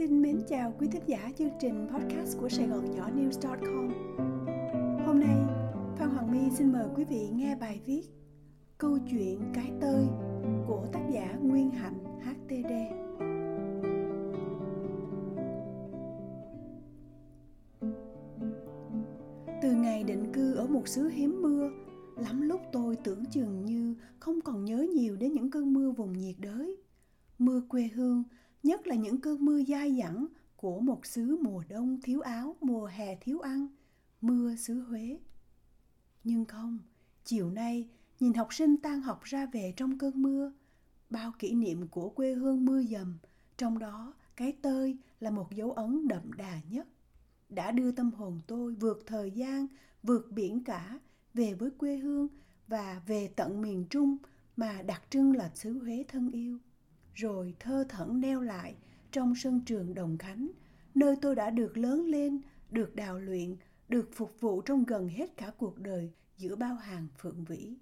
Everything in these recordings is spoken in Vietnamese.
Xin mến chào quý thính giả chương trình podcast của Sài Gòn Nhỏ News.com Hôm nay, Phan Hoàng My xin mời quý vị nghe bài viết Câu chuyện cái tơi của tác giả Nguyên Hạnh HTD Từ ngày định cư ở một xứ hiếm mưa Lắm lúc tôi tưởng chừng như không còn nhớ nhiều đến những cơn mưa vùng nhiệt đới. Mưa quê hương nhất là những cơn mưa dai dẳng của một xứ mùa đông thiếu áo, mùa hè thiếu ăn, mưa xứ Huế. Nhưng không, chiều nay nhìn học sinh tan học ra về trong cơn mưa, bao kỷ niệm của quê hương mưa dầm, trong đó cái tơi là một dấu ấn đậm đà nhất. Đã đưa tâm hồn tôi vượt thời gian, vượt biển cả, về với quê hương và về tận miền Trung mà đặc trưng là xứ Huế thân yêu rồi thơ thẩn neo lại trong sân trường Đồng Khánh, nơi tôi đã được lớn lên, được đào luyện, được phục vụ trong gần hết cả cuộc đời giữa bao hàng phượng vĩ.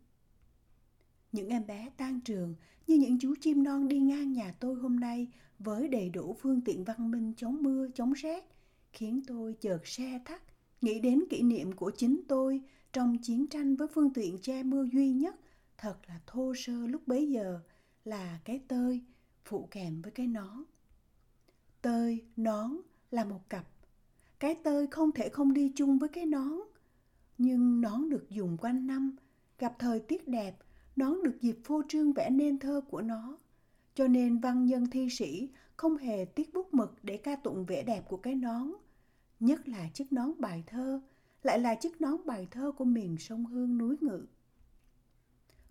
Những em bé tan trường như những chú chim non đi ngang nhà tôi hôm nay với đầy đủ phương tiện văn minh chống mưa, chống rét, khiến tôi chợt xe thắt, nghĩ đến kỷ niệm của chính tôi trong chiến tranh với phương tiện che mưa duy nhất, thật là thô sơ lúc bấy giờ, là cái tơi, phụ kèm với cái nón. Tơi, nón là một cặp. Cái tơi không thể không đi chung với cái nón. Nhưng nón được dùng quanh năm, gặp thời tiết đẹp, nón được dịp phô trương vẽ nên thơ của nó. Cho nên văn nhân thi sĩ không hề tiếc bút mực để ca tụng vẻ đẹp của cái nón. Nhất là chiếc nón bài thơ, lại là chiếc nón bài thơ của miền sông Hương núi Ngự.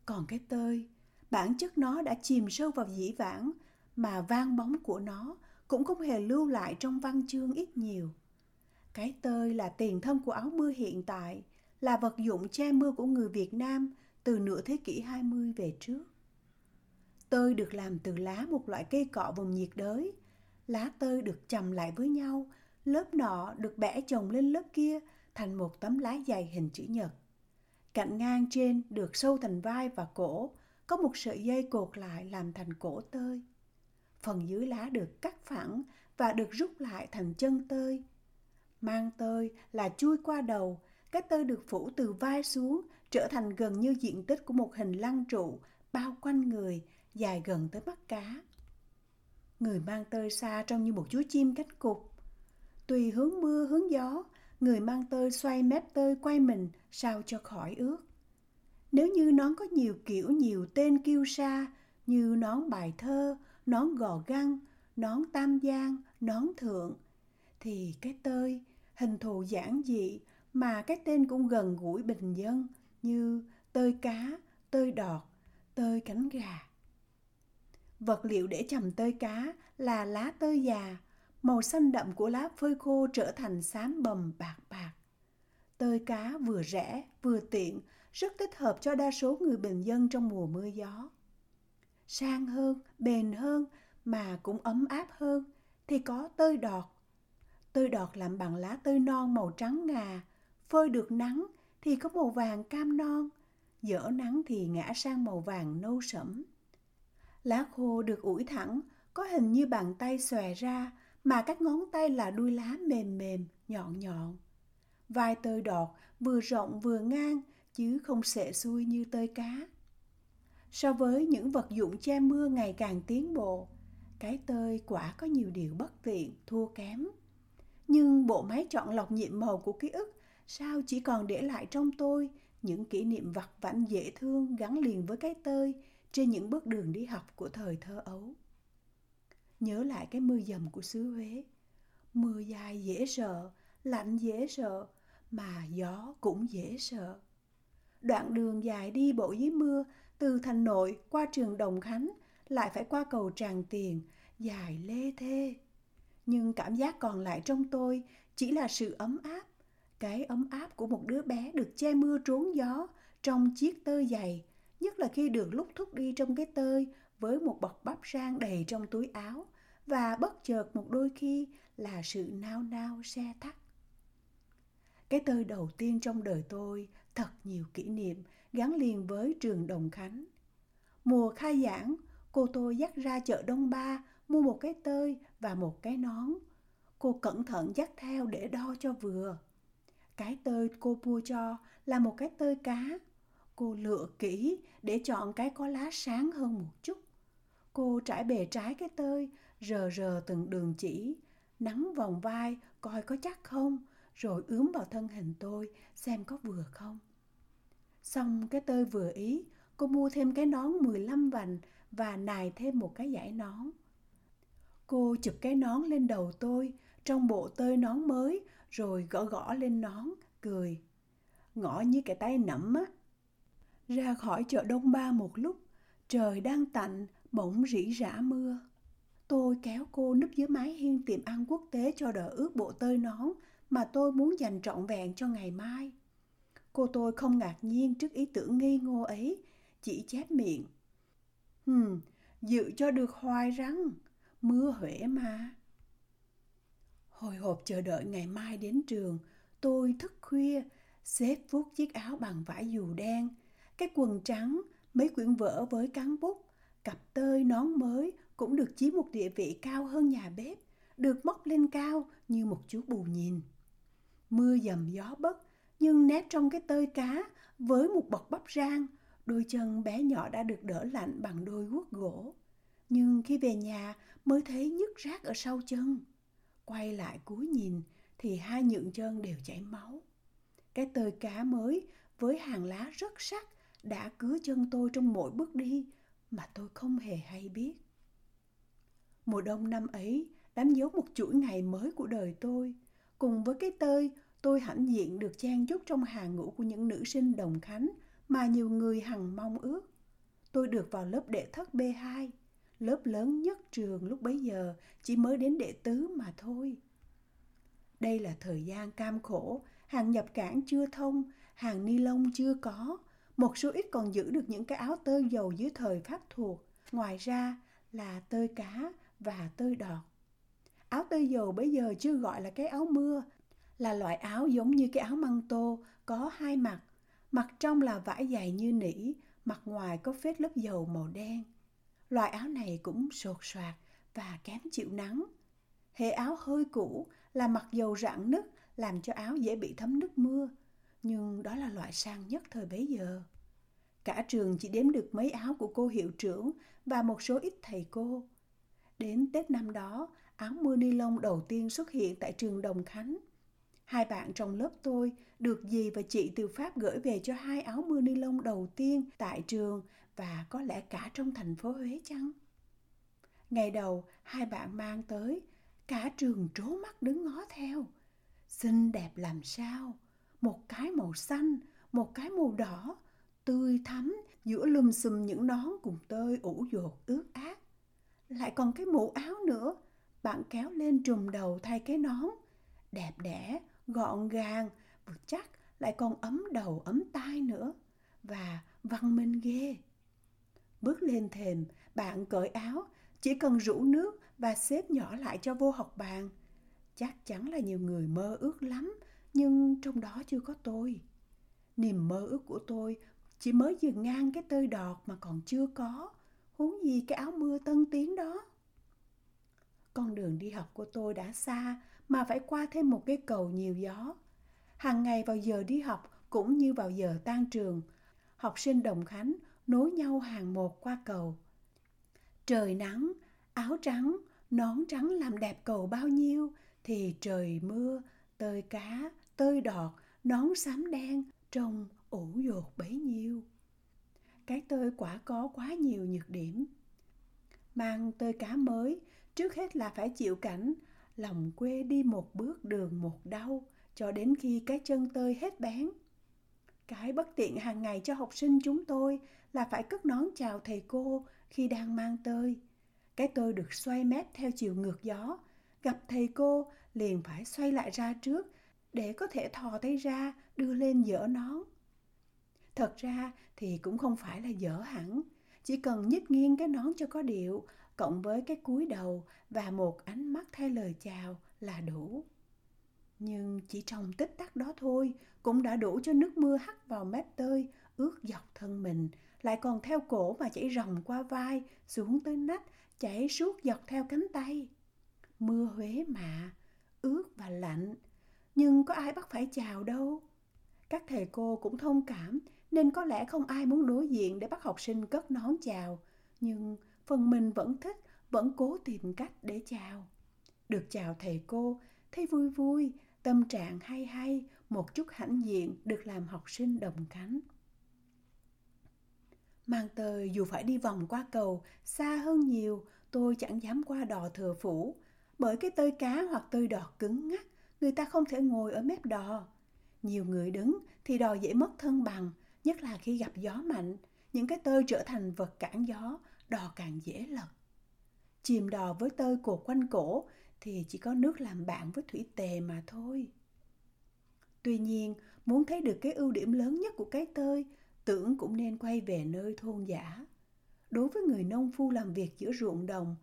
Còn cái tơi, bản chất nó đã chìm sâu vào dĩ vãng mà vang bóng của nó cũng không hề lưu lại trong văn chương ít nhiều. Cái tơi là tiền thân của áo mưa hiện tại, là vật dụng che mưa của người Việt Nam từ nửa thế kỷ 20 về trước. Tơi được làm từ lá một loại cây cọ vùng nhiệt đới. Lá tơi được chầm lại với nhau, lớp nọ được bẻ chồng lên lớp kia thành một tấm lá dày hình chữ nhật. Cạnh ngang trên được sâu thành vai và cổ, có một sợi dây cột lại làm thành cổ tơi phần dưới lá được cắt phẳng và được rút lại thành chân tơi. Mang tơi là chui qua đầu, cái tơi được phủ từ vai xuống trở thành gần như diện tích của một hình lăng trụ bao quanh người, dài gần tới mắt cá. Người mang tơi xa trông như một chú chim cánh cục. Tùy hướng mưa hướng gió, người mang tơi xoay mép tơi quay mình sao cho khỏi ướt. Nếu như nón có nhiều kiểu nhiều tên kiêu sa như nón bài thơ, nón gò găng, nón tam giang, nón thượng, thì cái tơi, hình thù giản dị mà cái tên cũng gần gũi bình dân như tơi cá, tơi đọt, tơi cánh gà. Vật liệu để chầm tơi cá là lá tơi già, màu xanh đậm của lá phơi khô trở thành xám bầm bạc bạc. Tơi cá vừa rẻ, vừa tiện, rất thích hợp cho đa số người bình dân trong mùa mưa gió sang hơn, bền hơn mà cũng ấm áp hơn thì có tơi đọt. Tơi đọt làm bằng lá tơi non màu trắng ngà, phơi được nắng thì có màu vàng cam non, dở nắng thì ngã sang màu vàng nâu sẫm. Lá khô được ủi thẳng, có hình như bàn tay xòe ra mà các ngón tay là đuôi lá mềm mềm, nhọn nhọn. Vai tơi đọt vừa rộng vừa ngang chứ không sệ xuôi như tơi cá. So với những vật dụng che mưa ngày càng tiến bộ, cái tơi quả có nhiều điều bất tiện, thua kém. Nhưng bộ máy chọn lọc nhiệm màu của ký ức sao chỉ còn để lại trong tôi những kỷ niệm vặt vãnh dễ thương gắn liền với cái tơi trên những bước đường đi học của thời thơ ấu. Nhớ lại cái mưa dầm của xứ Huế. Mưa dài dễ sợ, lạnh dễ sợ, mà gió cũng dễ sợ. Đoạn đường dài đi bộ dưới mưa từ thành nội qua trường Đồng Khánh lại phải qua cầu Tràng Tiền, dài lê thê. Nhưng cảm giác còn lại trong tôi chỉ là sự ấm áp, cái ấm áp của một đứa bé được che mưa trốn gió trong chiếc tơ dày, nhất là khi được lúc thúc đi trong cái tơi với một bọc bắp rang đầy trong túi áo và bất chợt một đôi khi là sự nao nao xe thắt. Cái tơi đầu tiên trong đời tôi thật nhiều kỷ niệm gắn liền với trường Đồng Khánh. Mùa khai giảng, cô tôi dắt ra chợ Đông Ba mua một cái tơi và một cái nón. Cô cẩn thận dắt theo để đo cho vừa. Cái tơi cô mua cho là một cái tơi cá. Cô lựa kỹ để chọn cái có lá sáng hơn một chút. Cô trải bề trái cái tơi, rờ rờ từng đường chỉ, nắm vòng vai coi có chắc không, rồi ướm vào thân hình tôi xem có vừa không. Xong cái tơi vừa ý, cô mua thêm cái nón 15 vành và nài thêm một cái giải nón. Cô chụp cái nón lên đầu tôi trong bộ tơi nón mới rồi gõ gõ lên nón, cười. Ngõ như cái tay nẫm á. Ra khỏi chợ Đông Ba một lúc, trời đang tạnh, bỗng rỉ rả mưa. Tôi kéo cô núp dưới mái hiên tiệm ăn quốc tế cho đỡ ướt bộ tơi nón mà tôi muốn dành trọn vẹn cho ngày mai. Cô tôi không ngạc nhiên trước ý tưởng ngây ngô ấy, chỉ chép miệng. Hừm, dự cho được hoài răng, mưa Huế mà. Hồi hộp chờ đợi ngày mai đến trường, tôi thức khuya, xếp vuốt chiếc áo bằng vải dù đen, cái quần trắng, mấy quyển vở với cán bút, cặp tơi nón mới cũng được chiếm một địa vị cao hơn nhà bếp, được móc lên cao như một chú bù nhìn. Mưa dầm gió bất, nhưng nép trong cái tơi cá với một bọc bắp rang, đôi chân bé nhỏ đã được đỡ lạnh bằng đôi guốc gỗ. Nhưng khi về nhà mới thấy nhức rát ở sau chân. Quay lại cúi nhìn thì hai nhượng chân đều chảy máu. Cái tơi cá mới với hàng lá rất sắc đã cứa chân tôi trong mỗi bước đi mà tôi không hề hay biết. Mùa đông năm ấy đánh dấu một chuỗi ngày mới của đời tôi. Cùng với cái tơi, tôi hãnh diện được chen chúc trong hàng ngũ của những nữ sinh đồng khánh mà nhiều người hằng mong ước. Tôi được vào lớp đệ thất B2, lớp lớn nhất trường lúc bấy giờ chỉ mới đến đệ tứ mà thôi. Đây là thời gian cam khổ, hàng nhập cảng chưa thông, hàng ni lông chưa có, một số ít còn giữ được những cái áo tơ dầu dưới thời Pháp thuộc. Ngoài ra là tơi cá và tơi đọt. Áo tơi dầu bây giờ chưa gọi là cái áo mưa, là loại áo giống như cái áo măng tô, có hai mặt. Mặt trong là vải dày như nỉ, mặt ngoài có phết lớp dầu màu đen. Loại áo này cũng sột soạt và kém chịu nắng. Hệ áo hơi cũ là mặt dầu rạn nứt làm cho áo dễ bị thấm nước mưa, nhưng đó là loại sang nhất thời bấy giờ. Cả trường chỉ đếm được mấy áo của cô hiệu trưởng và một số ít thầy cô. Đến Tết năm đó, áo mưa ni lông đầu tiên xuất hiện tại trường Đồng Khánh. Hai bạn trong lớp tôi được dì và chị từ Pháp gửi về cho hai áo mưa ni lông đầu tiên tại trường và có lẽ cả trong thành phố Huế chăng? Ngày đầu, hai bạn mang tới, cả trường trố mắt đứng ngó theo. Xinh đẹp làm sao? Một cái màu xanh, một cái màu đỏ, tươi thắm giữa lùm xùm những nón cùng tơi ủ dột ướt át. Lại còn cái mũ áo nữa, bạn kéo lên trùm đầu thay cái nón. Đẹp đẽ, gọn gàng, vừa chắc lại còn ấm đầu ấm tai nữa. Và văn minh ghê. Bước lên thềm, bạn cởi áo, chỉ cần rũ nước và xếp nhỏ lại cho vô học bàn. Chắc chắn là nhiều người mơ ước lắm, nhưng trong đó chưa có tôi. Niềm mơ ước của tôi chỉ mới dừng ngang cái tơi đọt mà còn chưa có, huống gì cái áo mưa tân tiến đó. Con đường đi học của tôi đã xa mà phải qua thêm một cái cầu nhiều gió. Hàng ngày vào giờ đi học cũng như vào giờ tan trường, học sinh Đồng Khánh nối nhau hàng một qua cầu. Trời nắng, áo trắng, nón trắng làm đẹp cầu bao nhiêu thì trời mưa, tơi cá, tơi đọt, nón xám đen trông ủ dột bấy nhiêu. Cái tơi quả có quá nhiều nhược điểm. Mang tơi cá mới, trước hết là phải chịu cảnh lòng quê đi một bước đường một đau cho đến khi cái chân tơi hết bén. Cái bất tiện hàng ngày cho học sinh chúng tôi là phải cất nón chào thầy cô khi đang mang tơi. Cái tơi được xoay mép theo chiều ngược gió, gặp thầy cô liền phải xoay lại ra trước để có thể thò tay ra đưa lên dỡ nón. Thật ra thì cũng không phải là dở hẳn, chỉ cần nhích nghiêng cái nón cho có điệu, cộng với cái cúi đầu và một ánh mắt thay lời chào là đủ. Nhưng chỉ trong tích tắc đó thôi cũng đã đủ cho nước mưa hắt vào mép tơi, ướt dọc thân mình, lại còn theo cổ mà chảy ròng qua vai, xuống tới nách, chảy suốt dọc theo cánh tay. Mưa Huế mà, ướt và lạnh, nhưng có ai bắt phải chào đâu. Các thầy cô cũng thông cảm nên có lẽ không ai muốn đối diện để bắt học sinh cất nón chào, nhưng phần mình vẫn thích, vẫn cố tìm cách để chào. Được chào thầy cô, thấy vui vui, tâm trạng hay hay, một chút hãnh diện được làm học sinh đồng cánh. Mang tờ dù phải đi vòng qua cầu, xa hơn nhiều, tôi chẳng dám qua đò thừa phủ. Bởi cái tơi cá hoặc tơi đọt cứng ngắc, người ta không thể ngồi ở mép đò. Nhiều người đứng thì đò dễ mất thân bằng, nhất là khi gặp gió mạnh. Những cái tơi trở thành vật cản gió, đò càng dễ lật. Chìm đò với tơi cột quanh cổ thì chỉ có nước làm bạn với thủy tề mà thôi. Tuy nhiên, muốn thấy được cái ưu điểm lớn nhất của cái tơi, tưởng cũng nên quay về nơi thôn giả. Đối với người nông phu làm việc giữa ruộng đồng,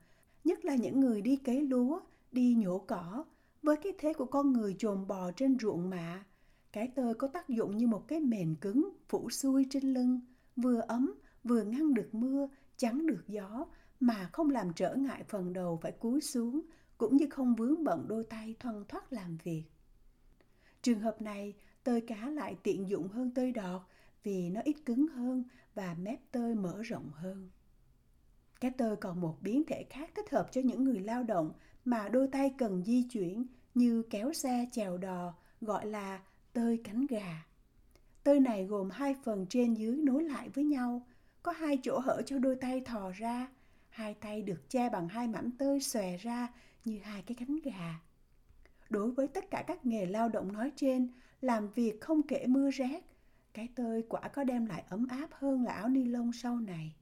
nhất là những người đi cấy lúa, đi nhổ cỏ, với cái thế của con người chồm bò trên ruộng mạ, cái tơi có tác dụng như một cái mền cứng phủ xuôi trên lưng, vừa ấm, vừa ngăn được mưa, chắn được gió, mà không làm trở ngại phần đầu phải cúi xuống, cũng như không vướng bận đôi tay thoăn thoắt làm việc. Trường hợp này, tơi cá lại tiện dụng hơn tơi đọt vì nó ít cứng hơn và mép tơi mở rộng hơn. Cái tơi còn một biến thể khác thích hợp cho những người lao động mà đôi tay cần di chuyển như kéo xe chèo đò gọi là tơi cánh gà. Tơi này gồm hai phần trên dưới nối lại với nhau, có hai chỗ hở cho đôi tay thò ra, hai tay được che bằng hai mảnh tơi xòe ra như hai cái cánh gà. Đối với tất cả các nghề lao động nói trên, làm việc không kể mưa rét, cái tơi quả có đem lại ấm áp hơn là áo ni lông sau này.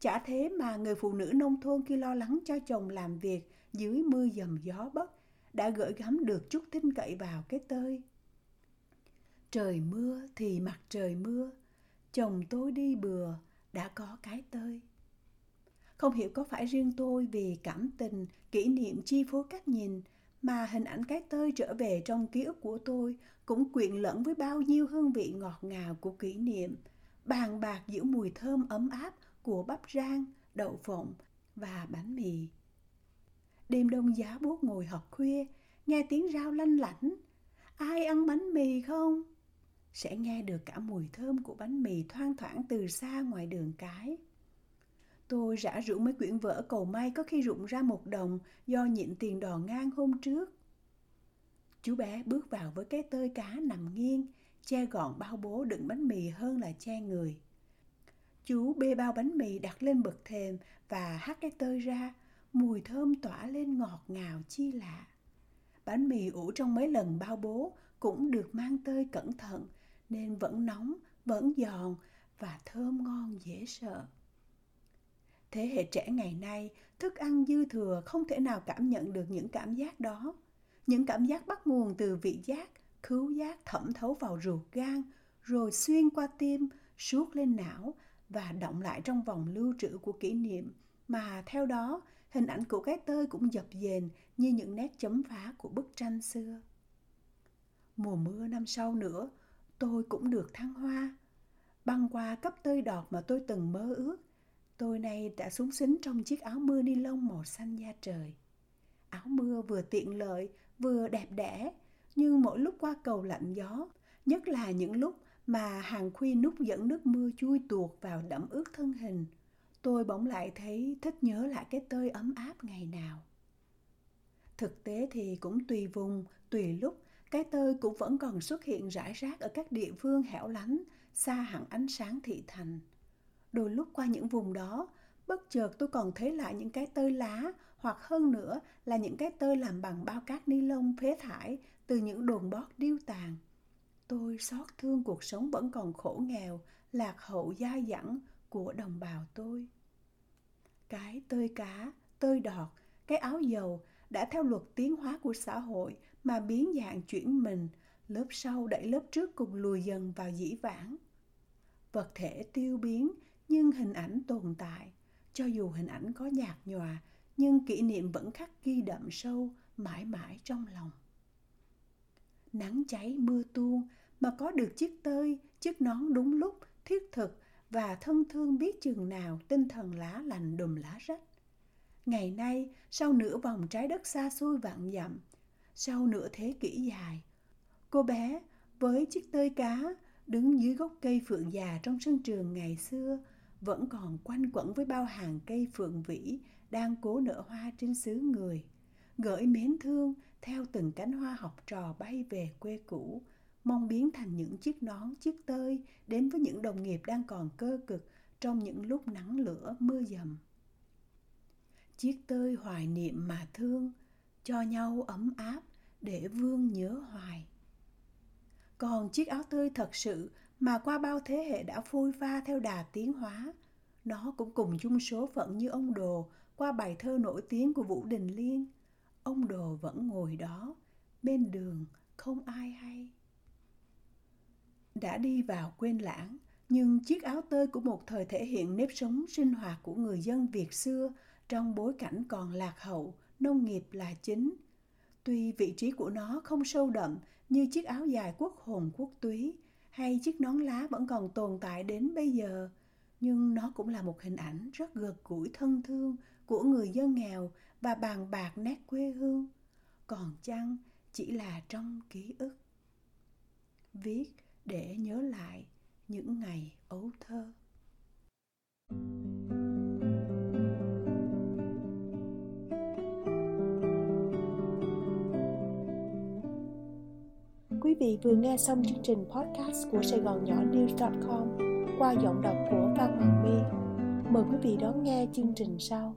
Chả thế mà người phụ nữ nông thôn khi lo lắng cho chồng làm việc dưới mưa dầm gió bất, đã gửi gắm được chút tin cậy vào cái tơi. Trời mưa thì mặt trời mưa, chồng tôi đi bừa, đã có cái tơi. Không hiểu có phải riêng tôi vì cảm tình, kỷ niệm chi phối cách nhìn mà hình ảnh cái tơi trở về trong ký ức của tôi cũng quyện lẫn với bao nhiêu hương vị ngọt ngào của kỷ niệm, bàn bạc giữa mùi thơm ấm áp của bắp rang, đậu phộng và bánh mì. Đêm đông giá buốt ngồi học khuya, nghe tiếng rao lanh lảnh. Ai ăn bánh mì không? Sẽ nghe được cả mùi thơm của bánh mì thoang thoảng từ xa ngoài đường cái. Tôi rã rủ mấy quyển vở cầu may có khi rụng ra một đồng do nhịn tiền đò ngang hôm trước. Chú bé bước vào với cái tơi cá nằm nghiêng, che gọn bao bố đựng bánh mì hơn là che người. Chú bê bao bánh mì đặt lên bậc thềm và hắt cái tơi ra, mùi thơm tỏa lên ngọt ngào chi lạ. Bánh mì ủ trong mấy lần bao bố cũng được mang tơi cẩn thận nên vẫn nóng, vẫn giòn và thơm ngon dễ sợ. Thế hệ trẻ ngày nay, thức ăn dư thừa không thể nào cảm nhận được những cảm giác đó. Những cảm giác bắt nguồn từ vị giác, khứu giác thẩm thấu vào ruột gan, rồi xuyên qua tim, suốt lên não và động lại trong vòng lưu trữ của kỷ niệm mà theo đó hình ảnh của cái tơi cũng dập dềnh như những nét chấm phá của bức tranh xưa. Mùa mưa năm sau nữa, tôi cũng được thăng hoa. Băng qua cấp tơi đọt mà tôi từng mơ ước, tôi nay đã súng xính trong chiếc áo mưa ni lông màu xanh da trời. Áo mưa vừa tiện lợi, vừa đẹp đẽ, nhưng mỗi lúc qua cầu lạnh gió, nhất là những lúc mà hàng khuy nút dẫn nước mưa chui tuột vào đẫm ướt thân hình, tôi bỗng lại thấy thích nhớ lại cái tơi ấm áp ngày nào. Thực tế thì cũng tùy vùng, tùy lúc, cái tơi cũng vẫn còn xuất hiện rải rác ở các địa phương hẻo lánh, xa hẳn ánh sáng thị thành. Đôi lúc qua những vùng đó, bất chợt tôi còn thấy lại những cái tơi lá hoặc hơn nữa là những cái tơi làm bằng bao cát ni lông phế thải từ những đồn bót điêu tàn. Tôi xót thương cuộc sống vẫn còn khổ nghèo, lạc hậu dai dẳng của đồng bào tôi. Cái tơi cá, tơi đọt, cái áo dầu đã theo luật tiến hóa của xã hội mà biến dạng chuyển mình, lớp sau đẩy lớp trước cùng lùi dần vào dĩ vãng. Vật thể tiêu biến nhưng hình ảnh tồn tại, cho dù hình ảnh có nhạt nhòa nhưng kỷ niệm vẫn khắc ghi đậm sâu mãi mãi trong lòng. Nắng cháy mưa tuôn mà có được chiếc tơi, chiếc nón đúng lúc, thiết thực và thân thương biết chừng nào tinh thần lá lành đùm lá rách. ngày nay sau nửa vòng trái đất xa xôi vạn dặm sau nửa thế kỷ dài. Cô bé với chiếc tơi cá đứng dưới gốc cây phượng già trong sân trường ngày xưa vẫn còn quanh quẩn với bao hàng cây phượng vĩ đang cố nở hoa trên xứ người, gửi mến thương theo từng cánh hoa học trò bay về quê cũ, mong biến thành những chiếc nón, chiếc tơi đến với những đồng nghiệp đang còn cơ cực trong những lúc nắng lửa mưa dầm. Chiếc tơi hoài niệm mà thương cho nhau ấm áp để vương nhớ hoài. Còn chiếc áo tơi thật sự mà qua bao thế hệ đã phôi pha theo đà tiến hóa, nó cũng cùng chung số phận như ông đồ qua bài thơ nổi tiếng của vũ đình liên, ông đồ vẫn ngồi đó, bên đường không ai hay. Đã đi vào quên lãng, nhưng chiếc áo tơi của một thời thể hiện nếp sống sinh hoạt của người dân việt xưa trong bối cảnh còn lạc hậu nông nghiệp là chính. Tuy vị trí của nó không sâu đậm như chiếc áo dài quốc hồn, quốc túy, hay chiếc nón lá vẫn còn tồn tại đến bây giờ, nhưng nó cũng là một hình ảnh rất gợt gũi thân thương của người dân nghèo và bàn bạc nét quê hương. Còn chăng chỉ là trong ký ức. Viết để nhớ lại những ngày ấu thơ. Quý vị vừa nghe xong chương trình podcast của Sài Gòn Nhỏ News.com qua giọng đọc của Phan Hoàng My. Mời quý vị đón nghe chương trình sau.